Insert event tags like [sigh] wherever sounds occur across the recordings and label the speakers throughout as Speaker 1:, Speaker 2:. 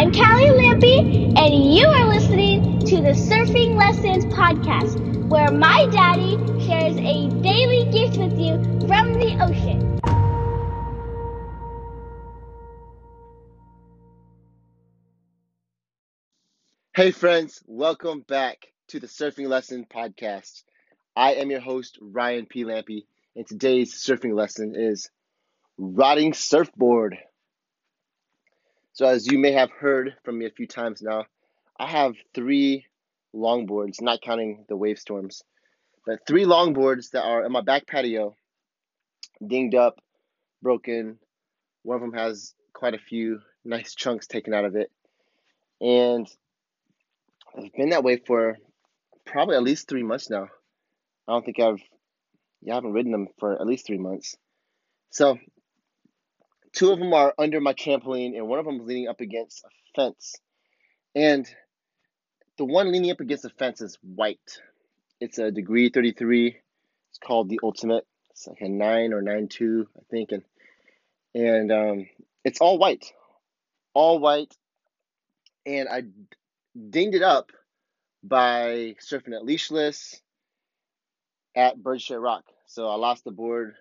Speaker 1: I'm Callie Lampy, and you are listening to the Surfing Lessons podcast, where my daddy shares a daily gift with you from the ocean.
Speaker 2: Hey, friends, welcome back to the Surfing Lesson podcast. I am your host, Ryan P. Lampy, and today's surfing lesson is rotting surfboard. So, as you may have heard from me a few times now, I have three longboards, not counting the wave storms, but three longboards that are in my back patio, dinged up, broken. One of them has quite a few nice chunks taken out of it. And it's been that way for probably at least three months now. I don't think I've, yeah, I haven't ridden them for at least three months. So two of them are under my trampoline, and one of them is leaning up against a fence. And the one leaning up against the fence is white. It's a degree 33. It's called the Ultimate. It's like a 9 or 9.2, I think. And, and um, it's all white. All white. And I dinged it up by surfing at leashless at Birdshit Rock. So I lost the board.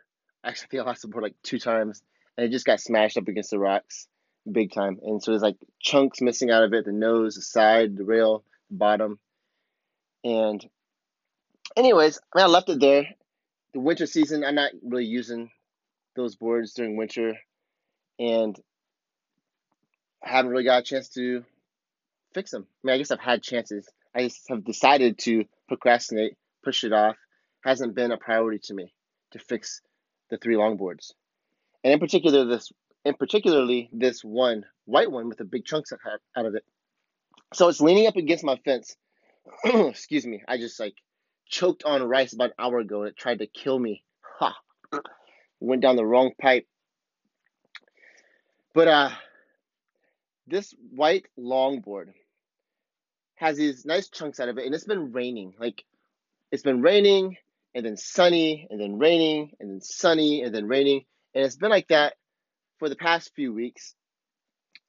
Speaker 2: Actually, think [laughs] I lost the board like two times and it just got smashed up against the rocks big time. And so there's like chunks missing out of it the nose, the side, the rail, the bottom. And, anyways, I mean, I left it there. The winter season, I'm not really using those boards during winter. And I haven't really got a chance to fix them. I mean, I guess I've had chances. I just have decided to procrastinate, push it off. Hasn't been a priority to me to fix the three longboards and in particular this in particularly this one white one with the big chunks out of it. So it's leaning up against my fence. [clears throat] Excuse me. I just like choked on rice about an hour ago and it tried to kill me. Ha. Went down the wrong pipe. But uh this white longboard has these nice chunks out of it and it's been raining. Like it's been raining and then sunny and then raining and then sunny and then raining and it's been like that for the past few weeks.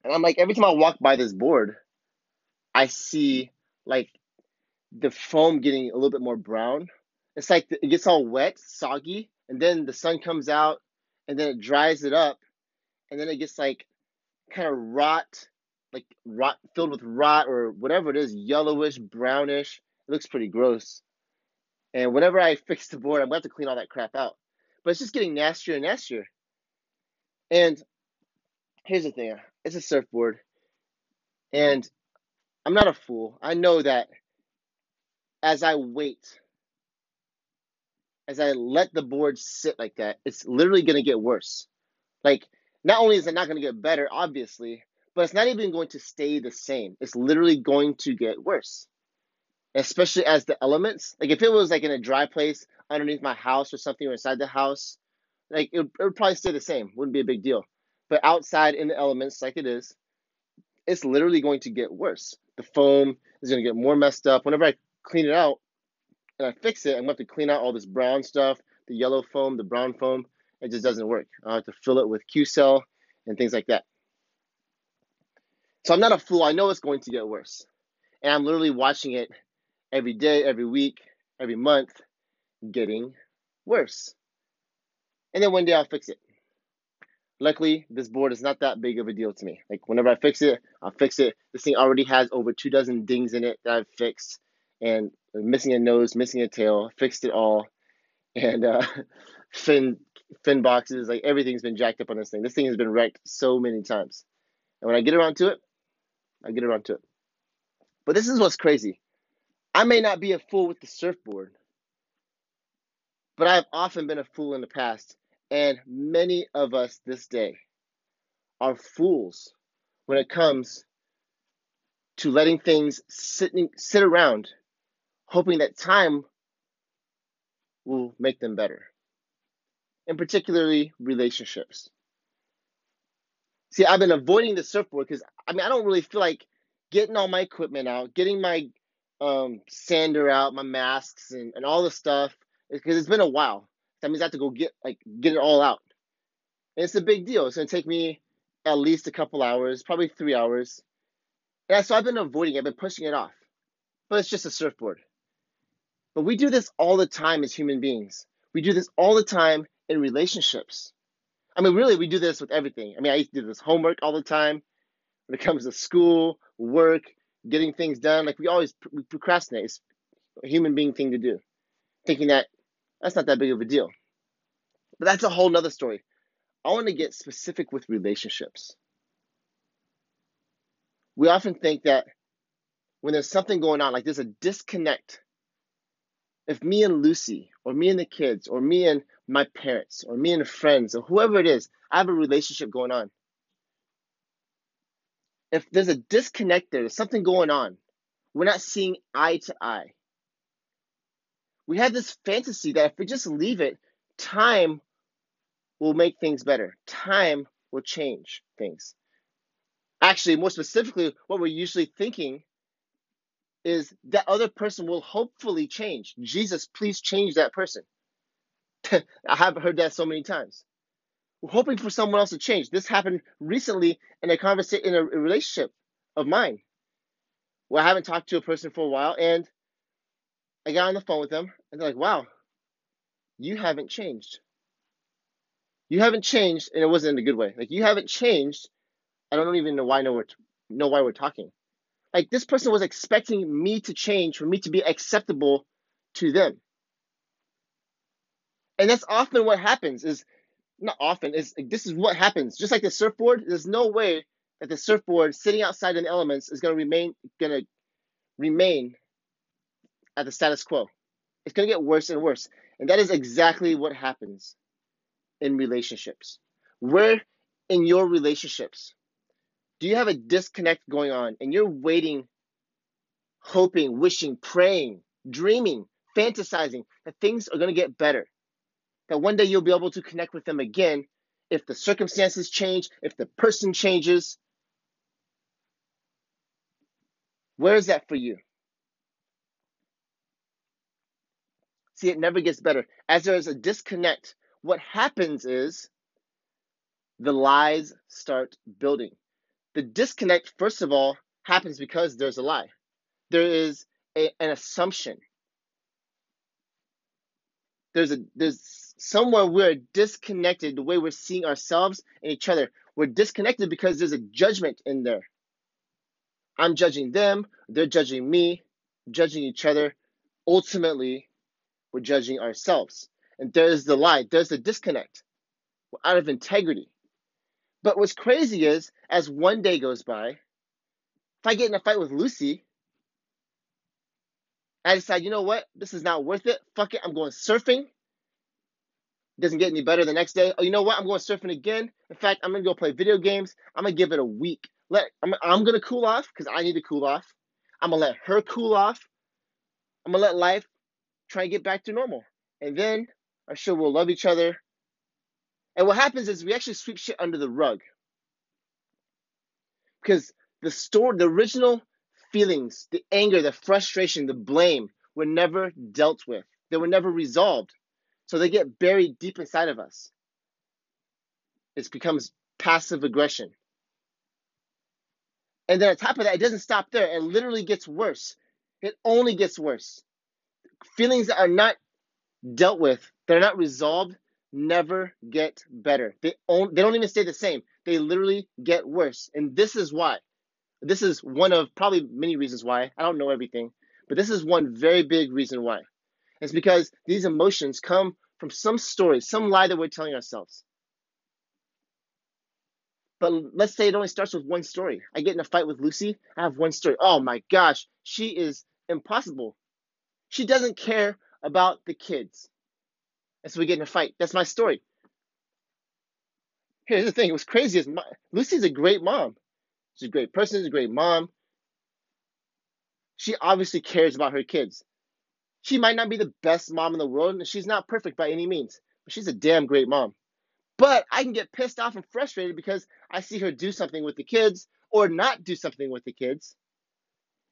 Speaker 2: And I'm like, every time I walk by this board, I see like the foam getting a little bit more brown. It's like it gets all wet, soggy, and then the sun comes out and then it dries it up. And then it gets like kind of rot, like rot filled with rot or whatever it is, yellowish, brownish. It looks pretty gross. And whenever I fix the board, I'm gonna have to clean all that crap out but it's just getting nastier and nastier. And here's the thing it's a surfboard, and I'm not a fool. I know that as I wait, as I let the board sit like that, it's literally going to get worse. Like, not only is it not going to get better, obviously, but it's not even going to stay the same. It's literally going to get worse. Especially as the elements, like if it was like in a dry place, underneath my house or something or inside the house, like it, it would probably stay the same. Wouldn't be a big deal. But outside in the elements, like it is, it's literally going to get worse. The foam is going to get more messed up. Whenever I clean it out and I fix it, I'm going to have to clean out all this brown stuff, the yellow foam, the brown foam. It just doesn't work. i have to fill it with Q-Cell and things like that. So I'm not a fool. I know it's going to get worse. And I'm literally watching it every day, every week, every month, getting worse. And then one day I'll fix it. Luckily, this board is not that big of a deal to me. Like whenever I fix it, I'll fix it. This thing already has over two dozen dings in it that I've fixed, and missing a nose, missing a tail. Fixed it all, and uh, [laughs] fin fin boxes, like everything's been jacked up on this thing. This thing has been wrecked so many times, and when I get around to it, I get around to it. But this is what's crazy. I may not be a fool with the surfboard, but I've often been a fool in the past, and many of us this day are fools when it comes to letting things sit, sit around, hoping that time will make them better, and particularly relationships. See, I've been avoiding the surfboard because I mean I don't really feel like getting all my equipment out, getting my um, sander out, my masks, and, and all the stuff, because it's been a while. That means I have to go get like get it all out. And it's a big deal. It's gonna take me at least a couple hours, probably three hours, And so I've been avoiding it, I've been pushing it off. But it's just a surfboard. But we do this all the time as human beings. We do this all the time in relationships. I mean, really, we do this with everything. I mean, I used to do this homework all the time when it comes to school, work, getting things done. Like we always we procrastinate. It's a human being thing to do, thinking that that's not that big of a deal. But that's a whole nother story. I want to get specific with relationships. We often think that when there's something going on, like there's a disconnect. If me and Lucy, or me and the kids, or me and my parents, or me and friends, or whoever it is, I have a relationship going on. If there's a disconnect there, there's something going on. We're not seeing eye to eye. We have this fantasy that if we just leave it, time will make things better. Time will change things. Actually, more specifically, what we're usually thinking is that other person will hopefully change. Jesus, please change that person. [laughs] I have heard that so many times. Hoping for someone else to change. This happened recently in a conversation in a relationship of mine where I haven't talked to a person for a while and I got on the phone with them and they're like, wow, you haven't changed. You haven't changed, and it wasn't in a good way. Like you haven't changed. I don't even know why know, we're, know why we're talking. Like this person was expecting me to change for me to be acceptable to them. And that's often what happens is not often is this is what happens. Just like the surfboard, there's no way that the surfboard sitting outside in elements is going to remain going to remain at the status quo. It's going to get worse and worse. And that is exactly what happens in relationships. Where in your relationships do you have a disconnect going on and you're waiting, hoping, wishing, praying, dreaming, fantasizing that things are going to get better? That one day you'll be able to connect with them again if the circumstances change, if the person changes. Where is that for you? See, it never gets better. As there is a disconnect, what happens is the lies start building. The disconnect, first of all, happens because there's a lie. There is a, an assumption. There's a there's somewhere we're disconnected the way we're seeing ourselves and each other. We're disconnected because there's a judgment in there. I'm judging them, they're judging me, judging each other. Ultimately, we're judging ourselves. And there's the lie, there's the disconnect. We're out of integrity. But what's crazy is, as one day goes by, if I get in a fight with Lucy, I decide, you know what, this is not worth it. Fuck it, I'm going surfing. Doesn't get any better the next day. Oh, you know what? I'm going surfing again. In fact, I'm gonna go play video games. I'm gonna give it a week. Let I'm, I'm gonna cool off because I need to cool off. I'm gonna let her cool off. I'm gonna let life try and get back to normal. And then I'm sure we'll love each other. And what happens is we actually sweep shit under the rug. Because the store, the original feelings, the anger, the frustration, the blame were never dealt with. They were never resolved. So they get buried deep inside of us. It becomes passive aggression. And then on top of that, it doesn't stop there. It literally gets worse. It only gets worse feelings that are not dealt with, that are not resolved, never get better. They, on, they don't even stay the same. They literally get worse. And this is why. This is one of probably many reasons why. I don't know everything, but this is one very big reason why. It's because these emotions come from some story, some lie that we're telling ourselves. But let's say it only starts with one story. I get in a fight with Lucy, I have one story. Oh my gosh, she is impossible. She doesn't care about the kids. And so we get in a fight. That's my story. Here's the thing. It was crazy. Is Lucy's a great mom. She's a great person. She's a great mom. She obviously cares about her kids. She might not be the best mom in the world, and she's not perfect by any means, but she's a damn great mom. But I can get pissed off and frustrated because I see her do something with the kids or not do something with the kids.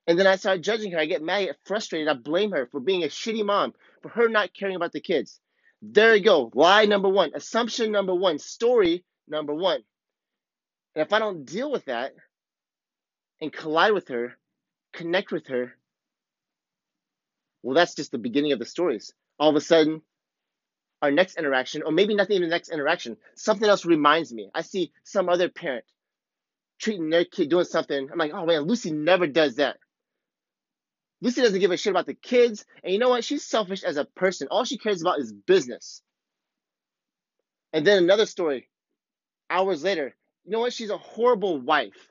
Speaker 2: And then I start judging her. I get mad, I get frustrated. I blame her for being a shitty mom, for her not caring about the kids. There you go. Lie number one, assumption number one, story number one. And if I don't deal with that, and collide with her, connect with her, well, that's just the beginning of the stories. All of a sudden, our next interaction, or maybe not even the next interaction, something else reminds me. I see some other parent treating their kid doing something. I'm like, oh man, Lucy never does that. Lucy doesn't give a shit about the kids. And you know what? She's selfish as a person. All she cares about is business. And then another story, hours later, you know what? She's a horrible wife.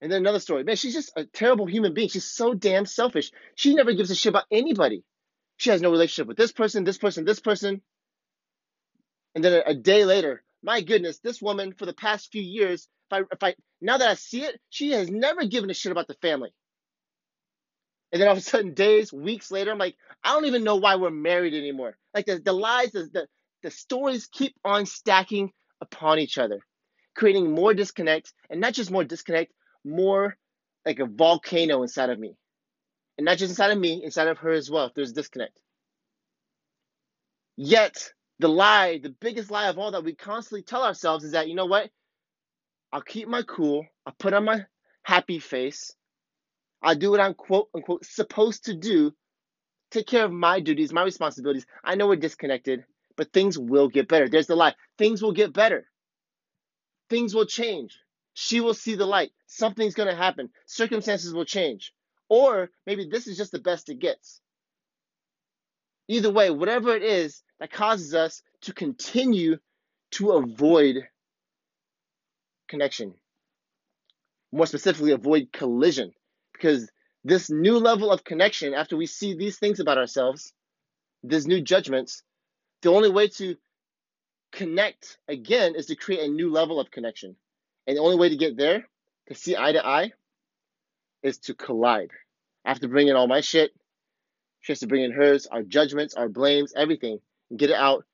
Speaker 2: And then another story, man, she's just a terrible human being. She's so damn selfish. She never gives a shit about anybody. She has no relationship with this person, this person, this person. And then a, a day later, my goodness, this woman for the past few years, if I if I now that I see it, she has never given a shit about the family. And then all of a sudden, days, weeks later, I'm like, I don't even know why we're married anymore. Like the, the lies, the, the, the stories keep on stacking upon each other, creating more disconnect, and not just more disconnect, more like a volcano inside of me. And not just inside of me, inside of her as well, there's disconnect. Yet, the lie, the biggest lie of all that we constantly tell ourselves is that, you know what? I'll keep my cool, I'll put on my happy face, I'll do what I'm quote unquote supposed to do, take care of my duties, my responsibilities. I know we're disconnected, but things will get better. There's the lie. Things will get better. Things will change. She will see the light. Something's going to happen. Circumstances will change. Or maybe this is just the best it gets. Either way, whatever it is that causes us to continue to avoid connection. More specifically, avoid collision. Because this new level of connection, after we see these things about ourselves, these new judgments, the only way to connect again is to create a new level of connection. And the only way to get there, to see eye to eye, is to collide. I have to bring in all my shit. She has to bring in hers, our judgments, our blames, everything, get it out,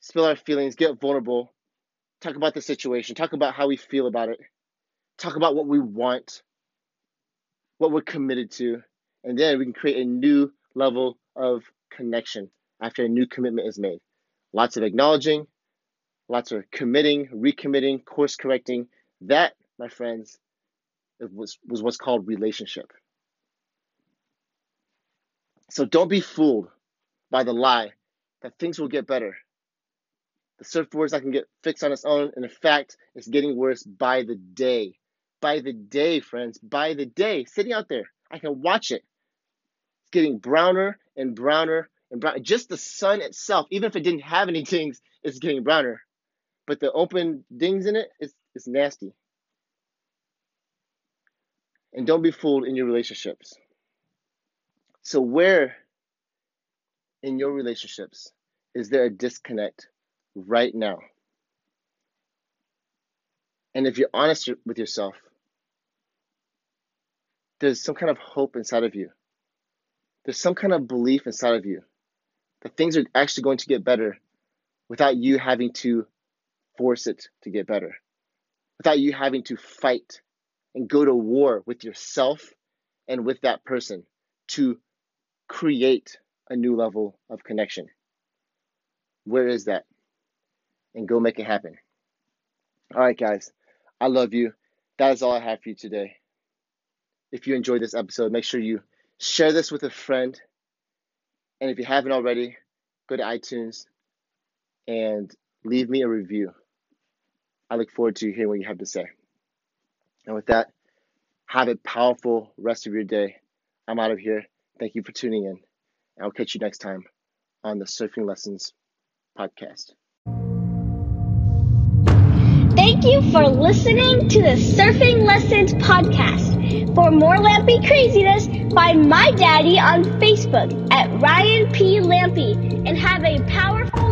Speaker 2: spill our feelings, get vulnerable, talk about the situation, talk about how we feel about it, talk about what we want, what we're committed to, and then we can create a new level of connection after a new commitment is made. Lots of acknowledging, lots of committing, recommitting, course correcting. That, my friends, was, was what's called relationship. So don't be fooled by the lie that things will get better. The surfboard's not going to get fixed on its own. And in fact, it's getting worse by the day. By the day, friends. By the day. Sitting out there. I can watch it. It's getting browner and browner and. Just the sun itself, even if it didn't have any [laughs] dings, it's getting browner. But the open dings in it, it is it's nasty. And don't be fooled in your relationships. So, where in your relationships is there a disconnect right now? And if you're honest with yourself, there's some kind of hope inside of you. There's some kind of belief inside of you that things are actually going to get better without you having to force it to get better, without you having to fight and go to war with yourself and with that person to create a new level of connection. Where is that? And go make it happen. All right, guys. I love you. That is all I have for you today. If you enjoyed this episode, make sure you share this with a friend. And if you haven't already, go to iTunes and leave me a review. I look forward to hearing what you have to say. And with that, have a powerful rest of your day. I'm out of here. Thank you for tuning in. I'll catch you next time on the Surfing Lessons podcast.
Speaker 1: Thank you for listening to the Surfing Lessons podcast. For more Lampy craziness, find my daddy on Facebook at Ryan P. Lampy and have a powerful